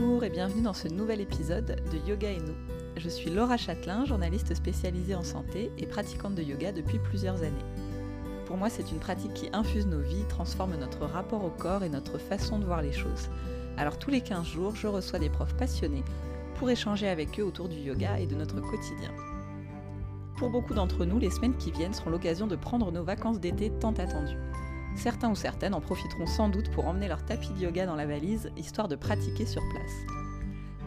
Bonjour et bienvenue dans ce nouvel épisode de Yoga et nous. Je suis Laura Châtelain, journaliste spécialisée en santé et pratiquante de yoga depuis plusieurs années. Pour moi, c'est une pratique qui infuse nos vies, transforme notre rapport au corps et notre façon de voir les choses. Alors tous les 15 jours, je reçois des profs passionnés pour échanger avec eux autour du yoga et de notre quotidien. Pour beaucoup d'entre nous, les semaines qui viennent seront l'occasion de prendre nos vacances d'été tant attendues. Certains ou certaines en profiteront sans doute pour emmener leur tapis de yoga dans la valise, histoire de pratiquer sur place.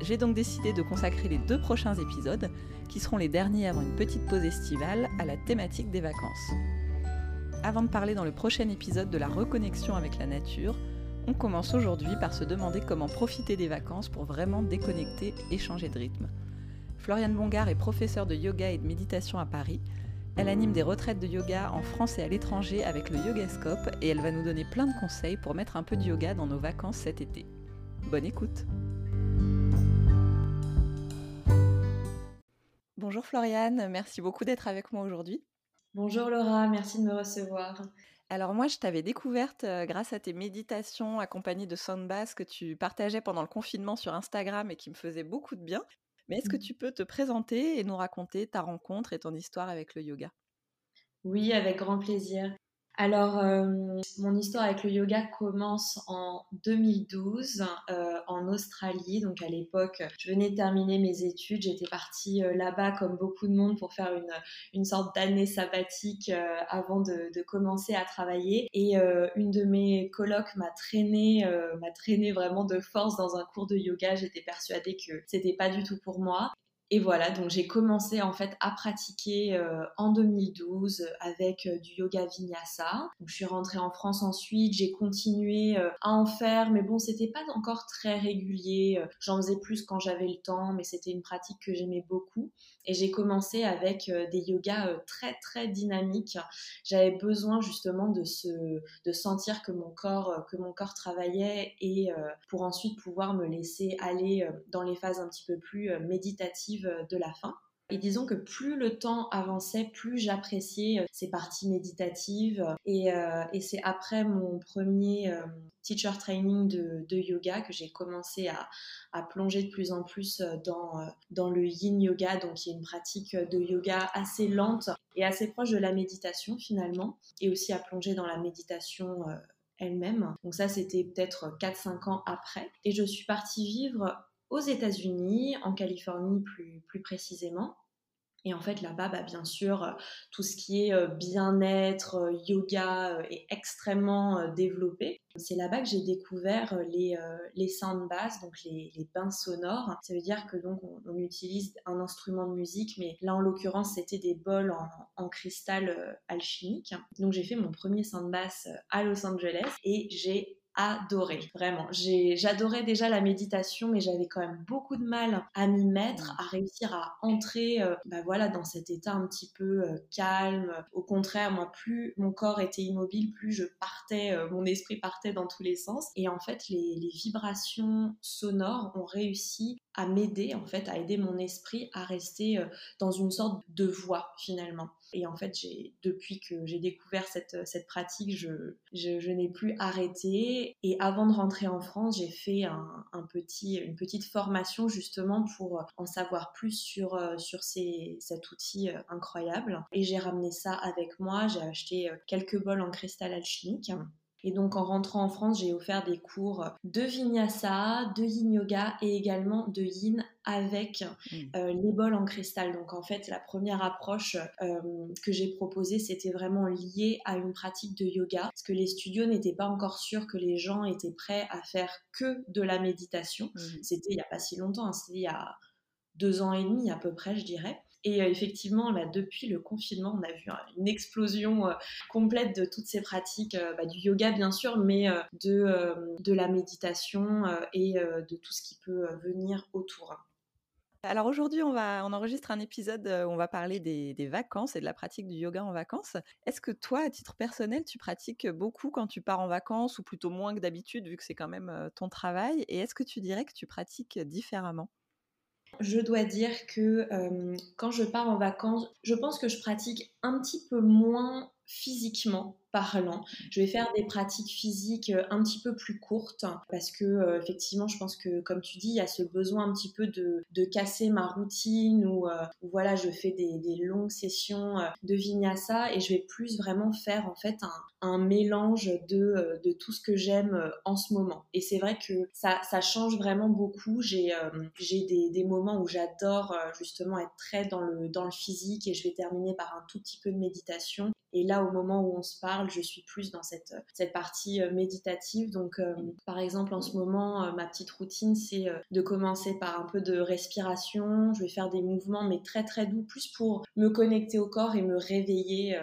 J'ai donc décidé de consacrer les deux prochains épisodes, qui seront les derniers avant une petite pause estivale, à la thématique des vacances. Avant de parler dans le prochain épisode de la reconnexion avec la nature, on commence aujourd'hui par se demander comment profiter des vacances pour vraiment déconnecter et changer de rythme. Floriane Bongard est professeure de yoga et de méditation à Paris. Elle anime des retraites de yoga en France et à l'étranger avec le Yogascope et elle va nous donner plein de conseils pour mettre un peu de yoga dans nos vacances cet été. Bonne écoute Bonjour Floriane, merci beaucoup d'être avec moi aujourd'hui. Bonjour Laura, merci de me recevoir. Alors moi, je t'avais découverte euh, grâce à tes méditations accompagnées de soundbass que tu partageais pendant le confinement sur Instagram et qui me faisaient beaucoup de bien. Mais est-ce que mmh. tu peux te présenter et nous raconter ta rencontre et ton histoire avec le yoga? Oui, avec grand plaisir. Alors, euh, mon histoire avec le yoga commence en 2012 euh, en Australie. Donc, à l'époque, je venais de terminer mes études. J'étais partie euh, là-bas, comme beaucoup de monde, pour faire une, une sorte d'année sabbatique avant de, de, commencer à travailler. Et une de mes colocs m'a traîné, m'a traîné vraiment de force dans un cours de yoga. J'étais persuadée que c'était pas du tout pour moi. Et voilà, donc j'ai commencé en fait à pratiquer euh, en 2012 avec euh, du yoga vinyasa. Je suis rentrée en France ensuite, j'ai continué euh, à en faire, mais bon, c'était pas encore très régulier. J'en faisais plus quand j'avais le temps, mais c'était une pratique que j'aimais beaucoup. Et j'ai commencé avec des yogas très très dynamiques. J'avais besoin justement de se, de sentir que mon corps, que mon corps travaillait et pour ensuite pouvoir me laisser aller dans les phases un petit peu plus méditatives de la fin. Et disons que plus le temps avançait, plus j'appréciais euh, ces parties méditatives. Et, euh, c'est après mon premier euh, teacher training de, yoga que j'ai commencé à, plonger de plus en plus dans, dans le yin yoga, donc qui est une pratique de yoga assez lente et assez proche de la méditation finalement, et aussi à plonger dans la méditation elle-même. Donc ça, c'était peut-être 4-5 ans après. Et je suis partie vivre aux États-Unis, en Californie plus, plus précisément. Et en fait, là-bas, bah, bien sûr, tout ce qui est euh, bien-être, euh, yoga euh, est extrêmement développé. C'est là-bas que j'ai découvert les, les sound donc les, les, bains sonores. Ça veut dire que donc on, utilise un instrument de musique, mais là en l'occurrence c'était des bols en, cristal alchimique. Donc j'ai fait mon premier sound à Los Angeles et j'ai adoré, vraiment. J'adorais déjà la méditation, mais j'avais quand même beaucoup de mal à m'y mettre, mm. à réussir à entrer euh, bah voilà, dans cet état un petit peu euh, calme. Au contraire, moi, plus mon corps était immobile, plus je partais, euh, mon esprit partait dans tous les sens. Et en fait, les, les vibrations sonores ont réussi à m'aider, en fait, à aider mon esprit à rester dans une sorte de voie, finalement. Et en fait, j'ai, depuis que j'ai découvert cette, cette pratique, je, je, n'ai plus arrêté. Et avant de rentrer en France, j'ai fait un, un, petit, une petite formation justement pour en savoir plus sur, sur ces, cet outil incroyable. Et j'ai ramené ça avec moi. J'ai acheté quelques bols en cristal alchimique. Et donc en rentrant en France, j'ai offert des cours de vinyasa, de yin yoga et également de yin avec mmh. euh, les bols en cristal. Donc en fait, la première approche euh, que j'ai proposée, c'était vraiment lié à une pratique de yoga, parce que les studios n'étaient pas encore sûrs que les gens étaient prêts à faire que de la méditation. Mmh. C'était il n'y a pas si longtemps, hein, c'était il y a deux ans et demi à peu près, je dirais. Et euh, effectivement, depuis le confinement, on a vu une explosion euh, complète de toutes ces pratiques, euh, bah, du yoga bien sûr, mais de, de la méditation et de tout ce qui peut venir autour. Alors aujourd'hui, on, enregistre un épisode où on va parler des, vacances et de la pratique du yoga en vacances. Est-ce que toi, à titre personnel, tu pratiques beaucoup quand tu pars en vacances ou plutôt moins que d'habitude vu que c'est quand même ton travail? Et est-ce que tu dirais que tu pratiques différemment? Je dois dire que euh, quand je pars en vacances, je pense que je pratique un petit peu moins physiquement parlant. Je vais faire des pratiques physiques euh, un petit peu plus courtes parce que euh, effectivement, je pense que comme tu dis, il y a ce besoin un petit peu de, de casser ma routine ou euh, voilà, je fais des, longues sessions de vinyasa et je vais plus vraiment faire en fait un, mélange de, de, tout ce que j'aime en ce moment. Et c'est vrai que ça, ça, change vraiment beaucoup. J'ai j'ai des, des, moments où j'adore justement être très dans le, dans le physique et je vais terminer par un tout petit peu de méditation. Et là, au moment où on se parle, je suis plus dans cette, cette partie euh, méditative. Donc, euh, par exemple, en ce moment, euh, ma petite routine, c'est de commencer par un peu de respiration. Je vais faire des mouvements, mais très très doux, plus pour me connecter au corps et me réveiller,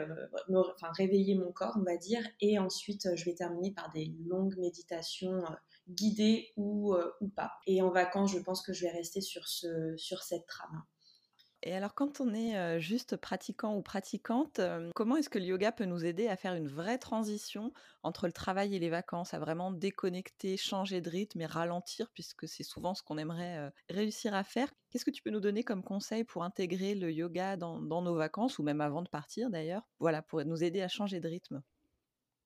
enfin réveiller mon corps, on va dire. Et ensuite, je vais terminer par des longues méditations guidées ou, ou pas. Et en vacances, je pense que je vais rester sur, ce, sur cette trame. Et alors, quand on est juste pratiquant ou pratiquante, comment est-ce que le yoga peut nous aider à faire une vraie transition entre le travail et les vacances, à vraiment déconnecter, changer de rythme et ralentir, puisque c'est souvent ce qu'on aimerait réussir à faire? Qu'est-ce que tu peux nous donner comme conseil pour intégrer le yoga dans, dans nos vacances, ou même avant de partir d'ailleurs Voilà, pour nous aider à changer de rythme?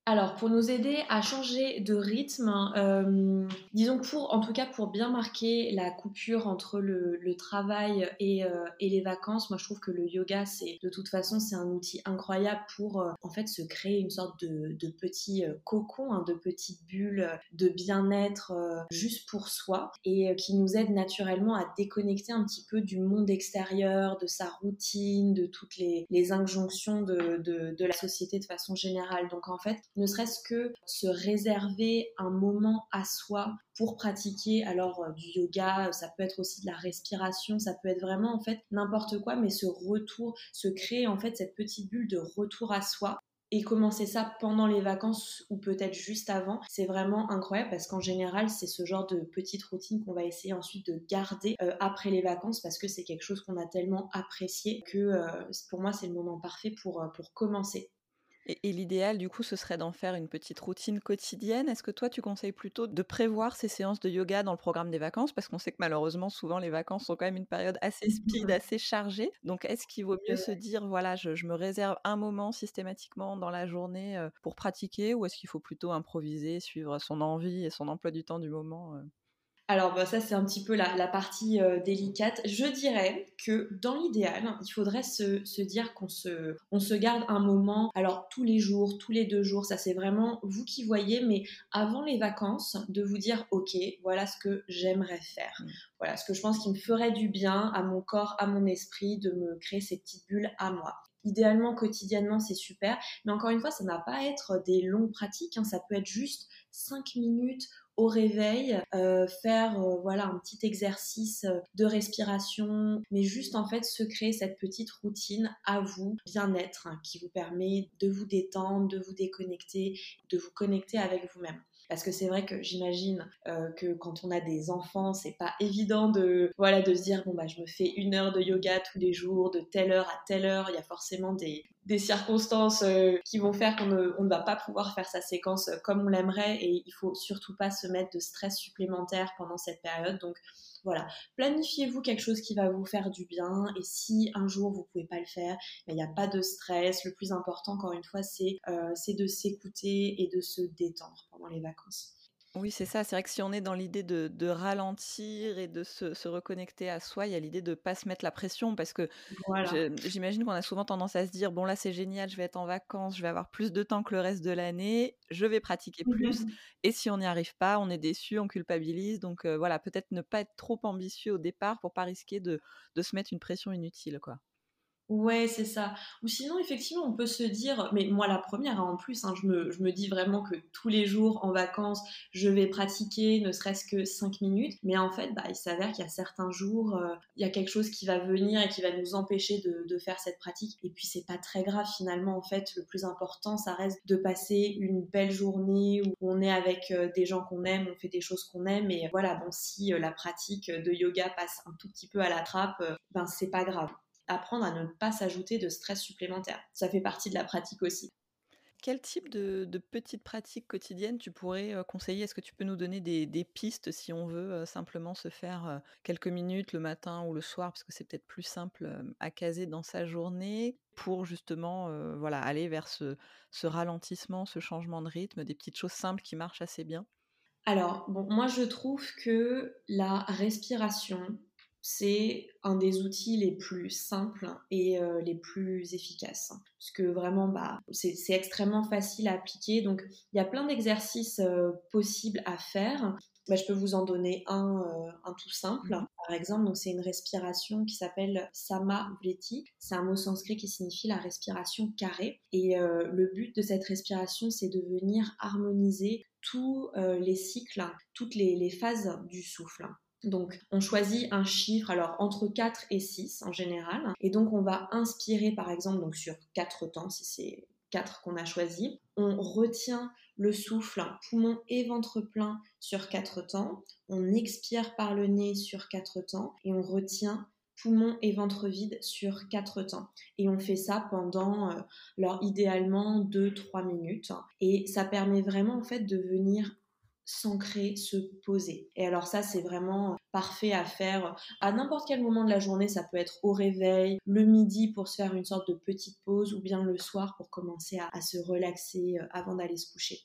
Alors, pour nous aider à changer de rythme, euh, disons pour, en tout cas pour bien marquer la coupure entre le, travail et, euh, et, les vacances, moi je trouve que le yoga, c'est de toute façon, c'est un outil incroyable pour euh, en fait se créer une sorte de, de petit cocon, hein, de petite bulle de bien-être juste pour soi et qui nous aide naturellement à déconnecter un petit peu du monde extérieur, de sa routine, de toutes les, les injonctions de, de, de la société de façon générale. Donc en fait, ne serait-ce que se réserver un moment à soi pour pratiquer alors euh, du yoga, ça peut être aussi de la respiration, ça peut être vraiment en fait n'importe quoi, mais ce retour, se créer en fait cette petite bulle de retour à soi et commencer ça pendant les vacances ou peut-être juste avant, c'est vraiment incroyable parce qu'en général, c'est ce genre de petite routine qu'on va essayer ensuite de garder euh, après les vacances parce que c'est quelque chose qu'on a tellement apprécié que euh, pour moi, c'est le moment parfait pour commencer. Et, l'idéal, du coup, ce serait d'en faire une petite routine quotidienne. Est-ce que toi, tu conseilles plutôt de prévoir ces séances de yoga dans le programme des vacances? Parce qu'on sait que malheureusement, souvent, les vacances sont quand même une période assez speed, assez chargée. Donc, est-ce qu'il vaut mieux se dire, voilà, je, me réserve un moment systématiquement dans la journée euh, pour pratiquer? Ou est-ce qu'il faut plutôt improviser, suivre son envie et son emploi du temps du moment euh? Alors bah, ça c'est un petit peu la, partie euh, délicate. Je dirais que dans l'idéal, il faudrait se, dire qu'on se, on se garde un moment, alors tous les jours, tous les deux jours, ça c'est vraiment vous qui voyez, mais avant les vacances, de vous dire ok, voilà ce que j'aimerais faire. Mmh. Voilà ce que je pense qui me ferait du bien à mon corps, à mon esprit, de me créer ces petites bulles à moi. Idéalement, quotidiennement, c'est super. Mais encore une fois, ça n'a pas à être des longues pratiques. Hein. Ça peut être juste 5 minutes au réveil, euh, faire euh, voilà un petit exercice euh, de respiration, mais juste en fait se créer cette petite routine à vous, bien-être, hein, qui vous permet de vous détendre, de vous déconnecter, de vous connecter avec vous-même. Parce que c'est vrai que j'imagine que quand on a des enfants, c'est pas évident de voilà de se dire bon bah je me fais une heure de yoga tous les jours, de telle heure à telle heure. Il y a forcément des, des circonstances euh, qui vont faire qu'on ne, ne va pas pouvoir faire sa séquence euh, comme on l'aimerait et il faut surtout pas se mettre de stress supplémentaire pendant cette période. Donc voilà, planifiez-vous quelque chose qui va vous faire du bien et si un jour vous pouvez pas le faire, il n'y a pas de stress. Le plus important, encore une fois, c'est euh, de s'écouter et de se détendre pendant les vacances. Oui, c'est ça. C'est vrai que si on est dans l'idée de, ralentir et de se, reconnecter à soi, il y a l'idée de ne pas se mettre la pression parce que j'imagine qu'on a souvent tendance à se dire bon là c'est génial, je vais être en vacances, je vais avoir plus de temps que le reste de l'année, je vais pratiquer plus. Et si on n'y arrive pas, on est déçu, on culpabilise. Donc euh, voilà, peut-être ne pas être trop ambitieux au départ pour pas risquer de, de se mettre une pression inutile, quoi. Ouais, c'est ça. Ou sinon, effectivement, on peut se dire, mais moi la première, hein, en plus, hein, je, me, dis vraiment que tous les jours en vacances, je vais pratiquer ne serait-ce que 5 minutes. Mais en fait, bah, il s'avère qu'il y a certains jours, euh, il y a quelque chose qui va venir et qui va nous empêcher de, de faire cette pratique. Et puis, c'est pas très grave finalement. En fait, le plus important, ça reste de passer une belle journée où on est avec euh, des gens qu'on aime, on fait des choses qu'on aime. Et voilà, bon, si euh, la pratique de yoga passe un tout petit peu à la trappe, ben c'est pas grave apprendre à ne pas s'ajouter de stress supplémentaire. Ça fait partie de la pratique aussi. Quel type de, petites pratiques quotidiennes tu pourrais conseiller? Est-ce que tu peux nous donner des, pistes si on veut simplement se faire quelques minutes le matin ou le soir, parce que c'est peut-être plus simple à caser dans sa journée pour justement voilà, aller vers ce, ce ralentissement, ce changement de rythme, des petites choses simples qui marchent assez bien? Alors, bon, moi je trouve que la respiration, c'est un des outils les plus simples et euh, les plus efficaces. Parce que vraiment, bah, c'est extrêmement facile à appliquer. Donc, il y a plein d'exercices euh, possibles à faire. Bah, je peux vous en donner un, euh, un tout simple. Mhm. Par exemple, c'est une respiration qui s'appelle Samavriti. C'est un mot sanskrit qui signifie la respiration carrée. Et le but de cette respiration, c'est de venir harmoniser tous les cycles, toutes les, les phases du souffle. Donc, on choisit un chiffre, alors entre 4 et 6 en général. Et donc, on va inspirer, par exemple, donc sur 4 temps, si c'est 4 qu'on a choisi. On retient le souffle, poumon et ventre plein sur 4 temps. On expire par le nez sur 4 temps. Et on retient poumon et ventre vide sur 4 temps. Et on fait ça pendant, euh, alors idéalement 2-3 minutes. Et ça permet vraiment en fait de venir s'ancrer, se poser. Et alors ça, c'est vraiment parfait à faire à n'importe quel moment de la journée. Ça peut être au réveil, le midi pour se faire une sorte de petite pause ou bien le soir pour commencer à, se relaxer euh, avant d'aller se coucher.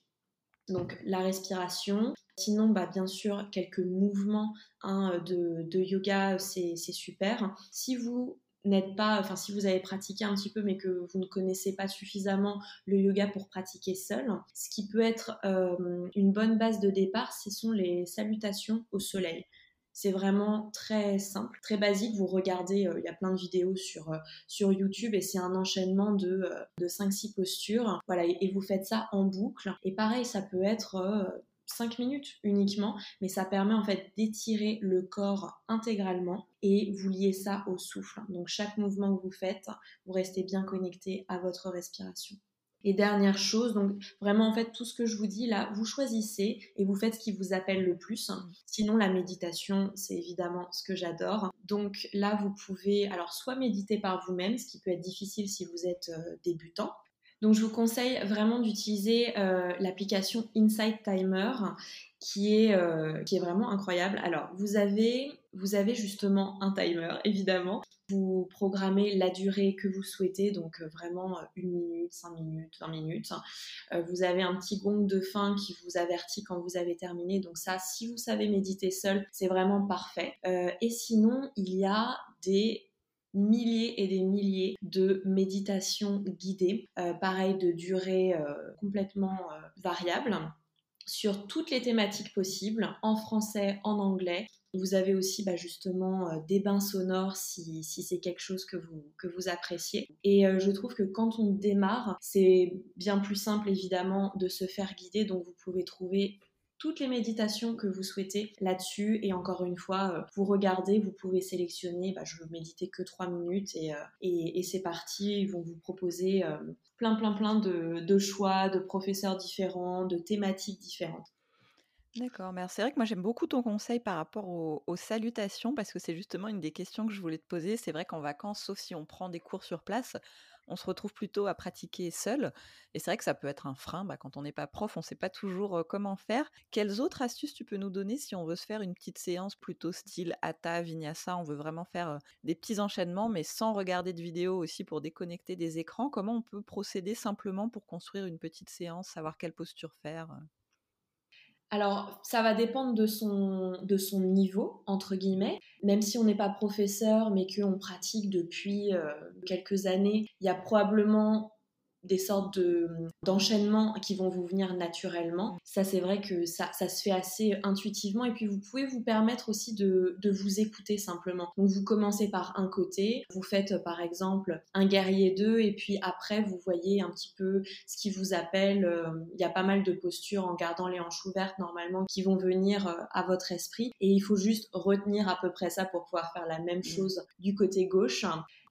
Donc la respiration. Sinon, bah, bien sûr, quelques mouvements hein, de, yoga, c'est super. Si vous n'êtes pas, enfin si vous avez pratiqué un petit peu mais que vous ne connaissez pas suffisamment le yoga pour pratiquer seul, ce qui peut être euh, une bonne base de départ, ce sont les salutations au soleil. C'est vraiment très simple, très basique. Vous regardez, euh, il y a plein de vidéos sur, euh, sur YouTube et c'est un enchaînement de, de 5-6 postures. Voilà, et, vous faites ça en boucle. Et pareil, ça peut être 5 minutes uniquement, mais ça permet en fait d'étirer le corps intégralement et vous liez ça au souffle. Donc chaque mouvement que vous faites, vous restez bien connecté à votre respiration. Et dernière chose, donc vraiment en fait tout ce que je vous dis là, vous choisissez et vous faites ce qui vous appelle le plus. Sinon la méditation, c'est évidemment ce que j'adore. Donc là vous pouvez alors soit méditer par vous-même, ce qui peut être difficile si vous êtes euh, débutant, donc je vous conseille vraiment d'utiliser euh, l'application Insight Timer qui est, euh, qui est vraiment incroyable. Alors vous avez, vous avez justement un timer évidemment. Vous programmez la durée que vous souhaitez, donc euh, vraiment une minute, cinq minutes, 20 minutes. vous avez un petit gong de fin qui vous avertit quand vous avez terminé. Donc ça, si vous savez méditer seul, c'est vraiment parfait. et sinon, il y a des milliers et des milliers de méditations guidées, euh, pareil de durée euh, complètement euh, variable sur toutes les thématiques possibles, en français, en anglais. Vous avez aussi bah, justement des bains sonores si, si c'est quelque chose que vous, que vous appréciez. Et je trouve que quand on démarre, c'est bien plus simple évidemment de se faire guider, donc vous pouvez trouver toutes les méditations que vous souhaitez là-dessus. Et encore une fois, euh, vous regardez, vous pouvez sélectionner, bah, je veux méditer que 3 minutes et, euh, et, c'est parti. Ils vont vous proposer euh, plein, plein, plein de, choix, de professeurs différents, de thématiques différentes. D'accord, mais c'est vrai que moi j'aime beaucoup ton conseil par rapport aux, salutations parce que c'est justement une des questions que je voulais te poser. C'est vrai qu'en vacances, sauf si on prend des cours sur place, on se retrouve plutôt à pratiquer seul. Et c'est vrai que ça peut être un frein. Bah, quand on n'est pas prof, on ne sait pas toujours comment faire. Quelles autres astuces tu peux nous donner si on veut se faire une petite séance plutôt style Hatha, Vinyasa? On veut vraiment faire des petits enchaînements, mais sans regarder de vidéo aussi pour déconnecter des écrans. Comment on peut procéder simplement pour construire une petite séance, savoir quelle posture faire alors, ça va dépendre de son, niveau, entre guillemets. Même si on n'est pas professeur, mais qu'on pratique depuis euh, quelques années, il y a probablement des sortes de, d'enchaînements qui vont vous venir naturellement. Ça, c'est vrai que ça, ça se fait assez intuitivement. Et puis, vous pouvez vous permettre aussi de, de vous écouter simplement. Donc, vous commencez par un côté, vous faites par exemple un guerrier 2, et puis après, vous voyez un petit peu ce qui vous appelle. Euh, il y a pas mal de postures en gardant les hanches ouvertes normalement qui vont venir euh, à votre esprit. Et il faut juste retenir à peu près ça pour pouvoir faire la même mmh. chose du côté gauche.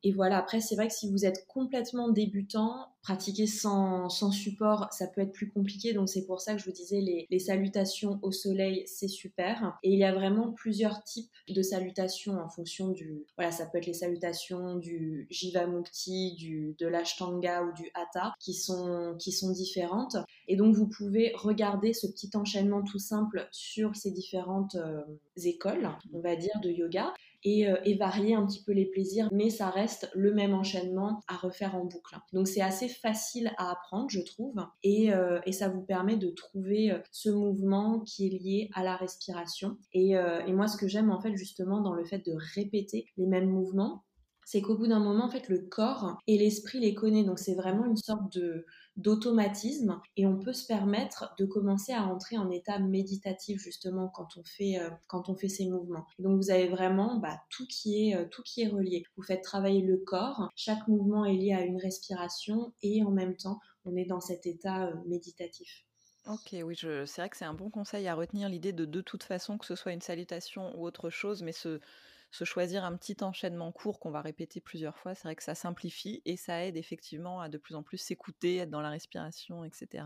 Et voilà, après, c'est vrai que si vous êtes complètement débutant, pratiquer sans, support, ça peut être plus compliqué. Donc, c'est pour ça que je vous disais, les, les salutations au soleil, c'est super. Et il y a vraiment plusieurs types de salutations en fonction du. Voilà, ça peut être les salutations du Jivamukti, du, de l'Ashtanga ou du Hatha qui sont, qui sont différentes. Et donc, vous pouvez regarder ce petit enchaînement tout simple sur ces différentes euh, écoles, on va dire, de yoga. Euh, et, varier un petit peu les plaisirs, mais ça reste le même enchaînement à refaire en boucle. Donc c'est assez facile à apprendre, je trouve, et, euh, ça vous permet de trouver euh, ce mouvement qui est lié à la respiration. Et, et moi, ce que j'aime en fait justement dans le fait de répéter les mêmes mouvements, c'est qu'au bout d'un moment, en fait, le corps et l'esprit les connaissent. Donc c'est vraiment une sorte de d'automatisme et on peut se permettre de commencer à rentrer en état méditatif justement quand on fait euh, quand on fait ces mouvements. donc vous avez vraiment bah, tout qui est euh, tout qui est relié. Vous faites travailler le corps, chaque mouvement est lié à une respiration et en même temps on est dans cet état euh, méditatif. Ok, oui, c'est vrai que c'est un bon conseil à retenir l'idée de de toute façon que ce soit une salutation ou autre chose, mais ce se choisir un petit enchaînement court qu'on va répéter plusieurs fois, c'est vrai que ça simplifie et ça aide effectivement à de plus en plus s'écouter, être dans la respiration, etc.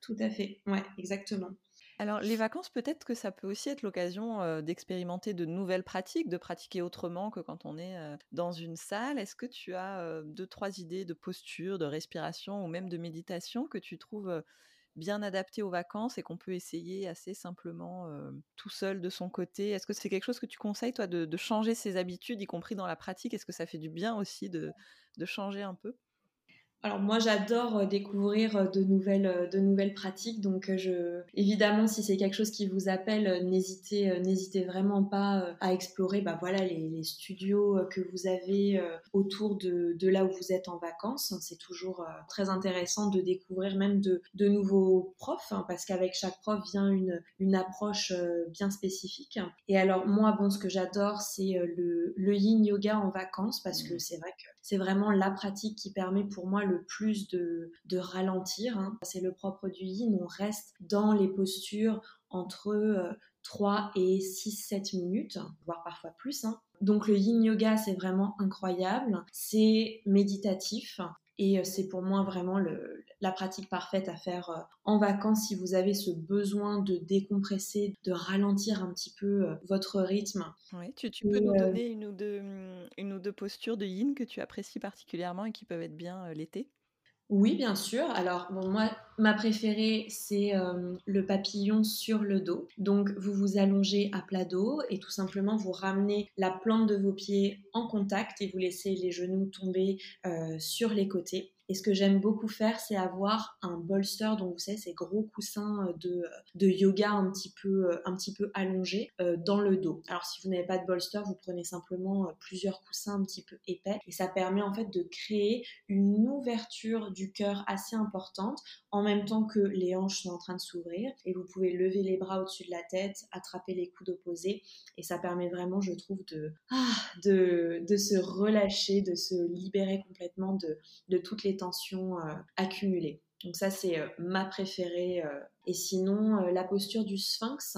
Tout à fait, ouais, exactement. Alors, les vacances, peut-être que ça peut aussi être l'occasion d'expérimenter de nouvelles pratiques, de pratiquer autrement que quand on est dans une salle. Est-ce que tu as deux, trois idées de posture, de respiration ou même de méditation que tu trouves bien adapté aux vacances et qu'on peut essayer assez simplement tout seul de son côté? Est-ce que c'est quelque chose que tu conseilles, toi, de, changer ses habitudes, y compris dans la pratique? Est-ce que ça fait du bien aussi de changer un peu? Alors moi j'adore euh, découvrir euh, de nouvelles, euh, de nouvelles pratiques. Donc je évidemment si c'est quelque chose qui vous appelle n'hésitez n'hésitez vraiment pas à explorer bah voilà les, les studios que vous avez autour de, de, là où vous êtes en vacances. C'est toujours très intéressant de découvrir même de, de nouveaux profs hein, parce qu'avec chaque prof vient une, une approche bien spécifique. Et alors moi bon ce que j'adore c'est le, le yin yoga en vacances parce que mmh. c'est vrai que c'est vraiment la pratique qui permet pour moi le plus de, ralentir. Hein. C'est le propre du yin, on reste dans les postures entre 3 euh, et 6-7 minutes, voire parfois plus. Hein. Donc le yin yoga, c'est vraiment incroyable, c'est méditatif et euh, c'est pour moi vraiment la pratique parfaite à faire euh, en vacances si vous avez ce besoin de décompresser, de ralentir un petit peu votre rythme. Oui, tu, peux nous donner une ou, deux, une ou deux postures de yin que tu apprécies particulièrement et qui peuvent être bien l'été? Oui, bien sûr. Alors, moi, ma préférée, c'est euh, le papillon sur le dos. Donc, vous vous allongez à plat dos et tout simplement, vous ramenez la plante de vos pieds en contact et vous laissez les genoux tomber euh, sur les côtés. Et ce que j'aime beaucoup faire, c'est avoir un bolster, donc vous savez, ces gros coussins euh, de, de yoga un petit peu, euh, un petit peu allongés euh, dans le dos. Alors si vous n'avez pas de bolster, vous prenez simplement plusieurs coussins un petit peu épais. Et ça permet en fait de créer une ouverture du cœur assez importante en même temps que les hanches sont en train de s'ouvrir. Et vous pouvez lever les bras au-dessus de la tête, attraper les coudes opposés. Et ça permet vraiment, je trouve, de, ah, de, de se relâcher, de se libérer complètement de, de toutes les tensions euh, accumulées. Donc ça, c'est euh, ma préférée. Euh. Et sinon, la posture du sphinx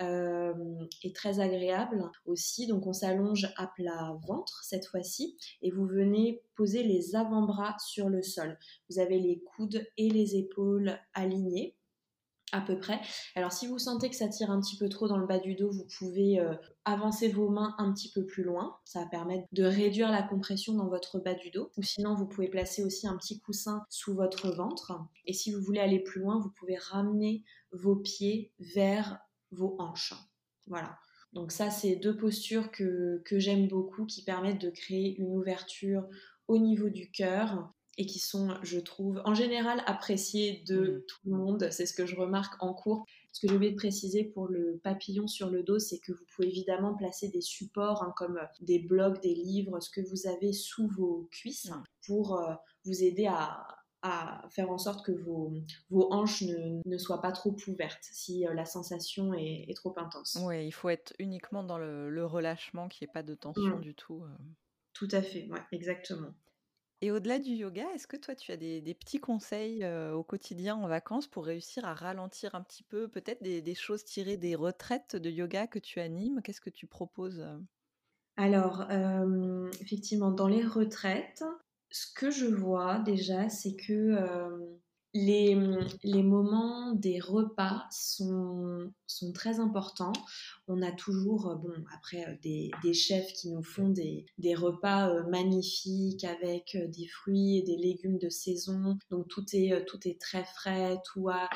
est très agréable aussi. Donc on s'allonge à plat ventre cette fois-ci et vous venez poser les avant-bras sur le sol. Vous avez les coudes et les épaules alignés à peu près. Alors si vous sentez que ça tire un petit peu trop dans le bas du dos, vous pouvez euh, avancer vos mains un petit peu plus loin. Ça va permettre de réduire la compression dans votre bas du dos. Ou sinon, vous pouvez placer aussi un petit coussin sous votre ventre. Et si vous voulez aller plus loin, vous pouvez ramener vos pieds vers vos hanches. Voilà. Donc ça, c'est deux postures que, que j'aime beaucoup qui permettent de créer une ouverture au niveau du cœur et qui sont, je trouve, en général appréciés de mmh. tout le monde. C'est ce que je remarque en cours. Ce que j'ai oublié de préciser pour le papillon sur le dos, c'est que vous pouvez évidemment placer des supports hein, comme des blocs, des livres, ce que vous avez sous vos cuisses mmh. pour euh, vous aider à, faire en sorte que vos, vos hanches ne, soient pas trop ouvertes si euh, la sensation est, trop intense. Oui, il faut être uniquement dans le, relâchement, qu'il n'y ait pas de tension mmh. du tout. Euh. Tout à fait, ouais, exactement. Et au-delà du yoga, est-ce que toi tu as des, petits conseils au quotidien en vacances pour réussir à ralentir un petit peu, peut-être des, choses tirées des retraites de yoga que tu animes? Qu'est-ce que tu proposes Alors, effectivement, dans les retraites, ce que je vois déjà, c'est que les, moments des repas sont, sont, très importants. On a toujours, bon, après, des, des chefs qui nous font des, des repas magnifiques avec des fruits et des légumes de saison. Donc tout est, tout est très frais, tout a,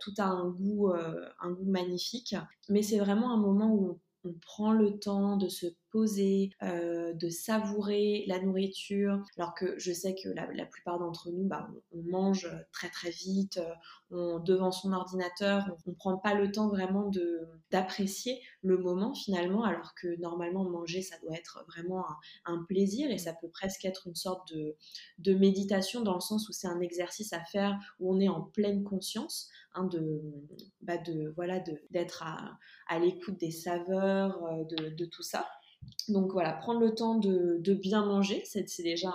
tout a un, goût, un goût magnifique. Mais c'est vraiment un moment où on prend le temps de se euh, de savourer la nourriture, alors que je sais que la, plupart d'entre nous, bah, on, mange très très vite, euh, on, devant son ordinateur, on prend pas le temps vraiment d'apprécier le moment finalement, alors que normalement manger, ça doit être vraiment un, plaisir et ça peut presque être une sorte de, de méditation dans le sens où c'est un exercice à faire où on est en pleine conscience hein, de, bah de voilà d'être à, à l'écoute des saveurs, euh, de tout ça. Donc voilà, prendre le temps de, bien manger, c'est déjà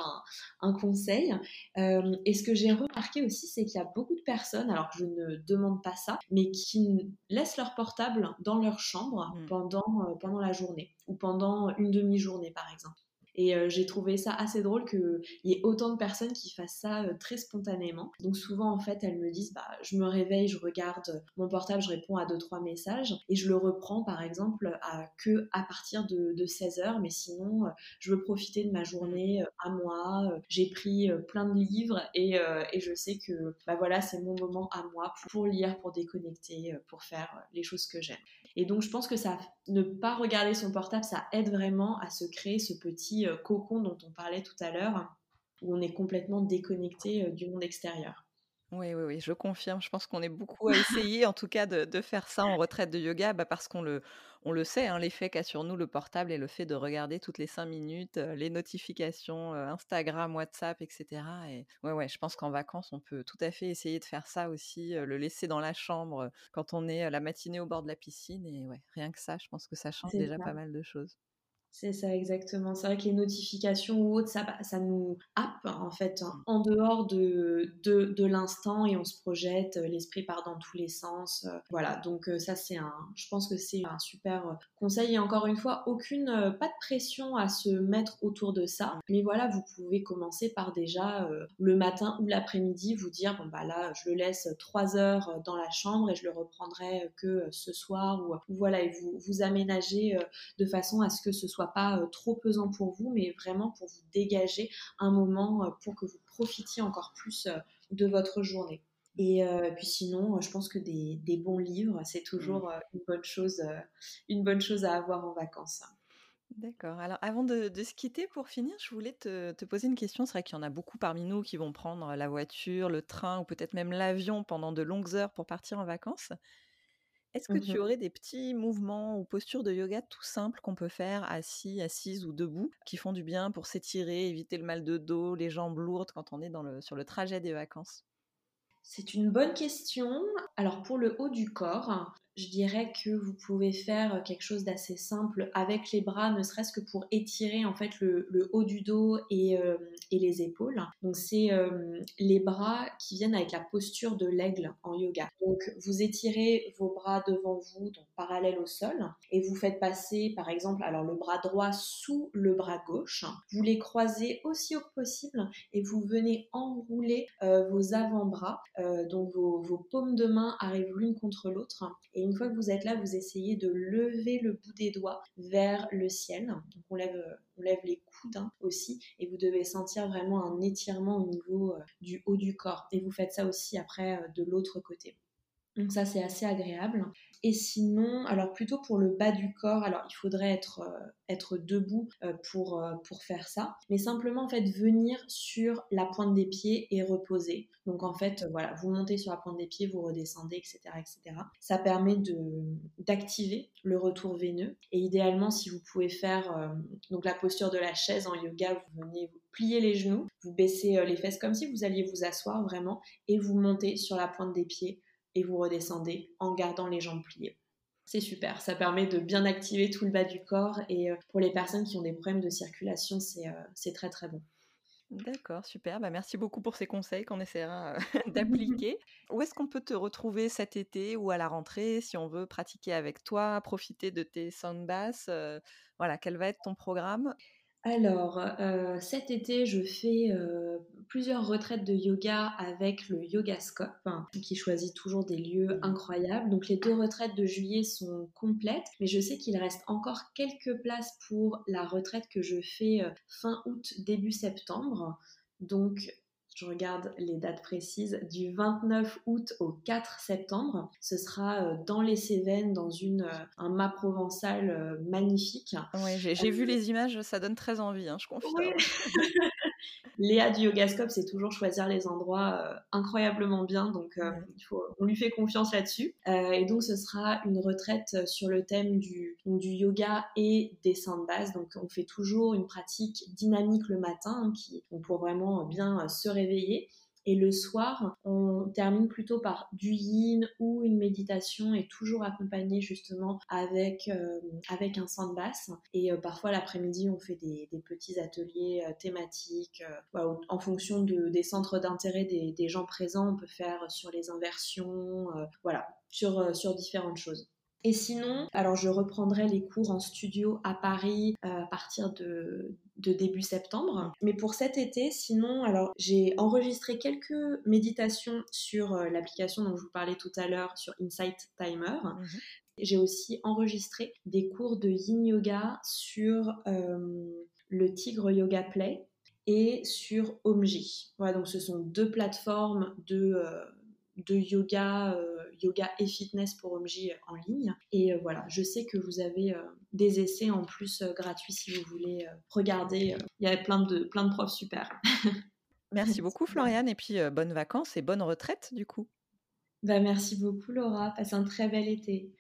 un, conseil. Euh, et ce que j'ai remarqué aussi, c'est qu'il y a beaucoup de personnes, alors que je ne demande pas ça, mais qui laissent leur portable dans leur chambre mmh. pendant, euh, pendant la journée ou pendant une demi-journée par exemple. Et euh, j'ai trouvé ça assez drôle qu'il y ait autant de personnes qui fassent ça euh, très spontanément. Donc souvent, en fait, elles me disent, bah, je me réveille, je regarde mon portable, je réponds à deux, trois messages et je le reprends, par exemple, à, que à partir de, 16 heures. Mais sinon, euh, je veux profiter de ma journée à moi. J'ai pris plein de livres et, et je sais que, bah voilà, c'est mon moment à moi pour lire, pour déconnecter, pour faire les choses que j'aime. Et donc, je pense que ça, ne pas regarder son portable, ça aide vraiment à se créer ce petit euh, cocon dont on parlait tout à l'heure, où on est complètement déconnecté euh, du monde extérieur. Oui, oui, oui, je confirme. Je pense qu'on est beaucoup à essayer, en tout cas, de, faire ça en retraite de yoga, bah, parce qu'on le, on le sait, hein, l'effet qu'a sur nous le portable et le fait de regarder toutes les cinq minutes les notifications Instagram, WhatsApp, etc. Et ouais, ouais, je pense qu'en vacances, on peut tout à fait essayer de faire ça aussi, le laisser dans la chambre quand on est la matinée au bord de la piscine. Et ouais, rien que ça, je pense que ça change déjà pas mal de choses. C'est ça exactement. C'est vrai que les notifications ou autres, ça, ça nous happe en fait hein, en dehors de, de, de l'instant et on se projette, euh, l'esprit part dans tous les sens. Euh, voilà, donc euh, ça c'est un, je pense que c'est un super conseil et encore une fois, aucune, pas de pression à se mettre autour de ça. Mais voilà, vous pouvez commencer par déjà le matin ou l'après-midi vous dire, bon bah là, je le laisse trois heures dans la chambre et je le reprendrai que ce soir ou, ou voilà, et vous, vous aménagez de façon à ce que ce soit pas euh, trop pesant pour vous, mais vraiment pour vous dégager un moment euh, pour que vous profitiez encore plus euh, de votre journée. Et puis sinon, je pense que des, bons livres, c'est toujours mmh. une, bonne chose, une bonne chose à avoir en vacances. D'accord. Alors, avant de, se quitter, pour finir, je voulais te, te poser une question. C'est vrai qu'il y en a beaucoup parmi nous qui vont prendre la voiture, le train ou peut-être même l'avion pendant de longues heures pour partir en vacances. Est-ce que tu mmh aurais des petits mouvements ou postures de yoga tout simples qu'on peut faire assis, assise ou debout, qui font du bien pour s'étirer, éviter le mal de dos, les jambes lourdes quand on est dans le, sur le trajet des vacances? C'est une bonne question. Alors pour le haut du corps, je dirais que vous pouvez faire quelque chose d'assez simple avec les bras, ne serait-ce que pour étirer en fait le, haut du dos et, euh, et les épaules. Donc c'est euh, les bras qui viennent avec la posture de l'aigle en yoga. Donc vous étirez vos bras devant vous, donc parallèle au sol, et vous faites passer par exemple alors le bras droit sous le bras gauche. Vous les croisez aussi haut que possible et vous venez enrouler euh, vos avant-bras. donc vos, paumes de main arrivent l'une contre l'autre une fois que vous êtes là, vous essayez de lever le bout des doigts vers le ciel. Donc on lève, lève les coudes hein, aussi et vous devez sentir vraiment un étirement au niveau euh, du haut du corps. Et vous faites ça aussi après euh, de l'autre côté. Donc ça c'est assez agréable. Et sinon, alors plutôt pour le bas du corps, alors il faudrait être, euh, debout euh, pour, euh, pour faire ça, mais simplement en fait venir sur la pointe des pieds et reposer. Donc en fait, voilà, vous montez sur la pointe des pieds, vous redescendez, etc. etc. Ça permet d'activer le retour veineux. Et idéalement, si vous pouvez faire donc la posture de la chaise en yoga, vous venez vous plier les genoux, vous baissez les fesses comme si vous alliez vous asseoir vraiment, et vous montez sur la pointe des pieds et vous redescendez en gardant les jambes pliées. C'est super, ça permet de bien activer tout le bas du corps et euh, pour les personnes qui ont des problèmes de circulation, c'est euh, très très bon. D'accord, super. Bah, merci beaucoup pour ces conseils qu'on essaiera d'appliquer. Où est-ce qu'on peut te retrouver cet été ou à la rentrée si on veut pratiquer avec toi, profiter de tes sound bass Voilà, quel va être ton programme? Alors, euh, cet été, je fais euh, plusieurs retraites de yoga avec le Yogascope, hein, qui choisit toujours des lieux incroyables. Donc, les deux retraites de juillet sont complètes, mais je sais qu'il reste encore quelques places pour la retraite que je fais euh, fin août, début septembre. Donc, je regarde les dates précises, du 29 août au 4 septembre. Ce sera euh, dans les Cévennes, dans une, euh, un mât provençal euh, magnifique. J'ai vu les images, ça donne très envie, hein, je confirme. Léa du Yogascope, c'est toujours choisir les endroits euh, incroyablement bien, donc euh, il faut, on lui fait confiance là-dessus. Euh, et donc ce sera une retraite sur le thème du, du yoga et des de base. Donc on fait toujours une pratique dynamique le matin, hein, qui, pour vraiment bien se réveiller. Et le soir, on termine plutôt par du yin ou une méditation et toujours accompagné justement avec, euh, avec un de basse. Et euh, parfois l'après-midi, on fait des, petits ateliers euh, thématiques en fonction de, des centres d'intérêt des, des, gens présents. On peut faire sur les inversions, voilà, sur, sur différentes choses. Et sinon, alors je reprendrai les cours en studio à Paris euh, à partir de, début septembre. Mais pour cet été, sinon, alors j'ai enregistré quelques méditations sur euh, l'application dont je vous parlais tout à l'heure, sur Insight Timer. Mhm. J'ai aussi enregistré des cours de yin yoga sur euh, le Tigre Yoga Play et sur Omji. Voilà, donc ce sont deux plateformes de de yoga, euh, yoga et fitness pour OMJ en ligne. Et euh, voilà, je sais que vous avez euh, des essais en plus gratuits si vous voulez regarder. Il y a plein de, plein de profs super. Merci beaucoup Floriane et puis bonnes vacances et bonne retraite du coup. Bah, merci beaucoup Laura, passe un très bel été.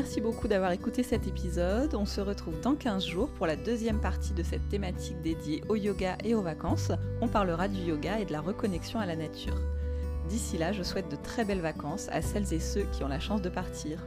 Merci beaucoup d'avoir écouté cet épisode. On se retrouve dans 15 jours pour la deuxième partie de cette thématique dédiée au yoga et aux vacances. On parlera du yoga et de la reconnexion à la nature. D'ici là, je souhaite de très belles vacances à celles et ceux qui ont la chance de partir.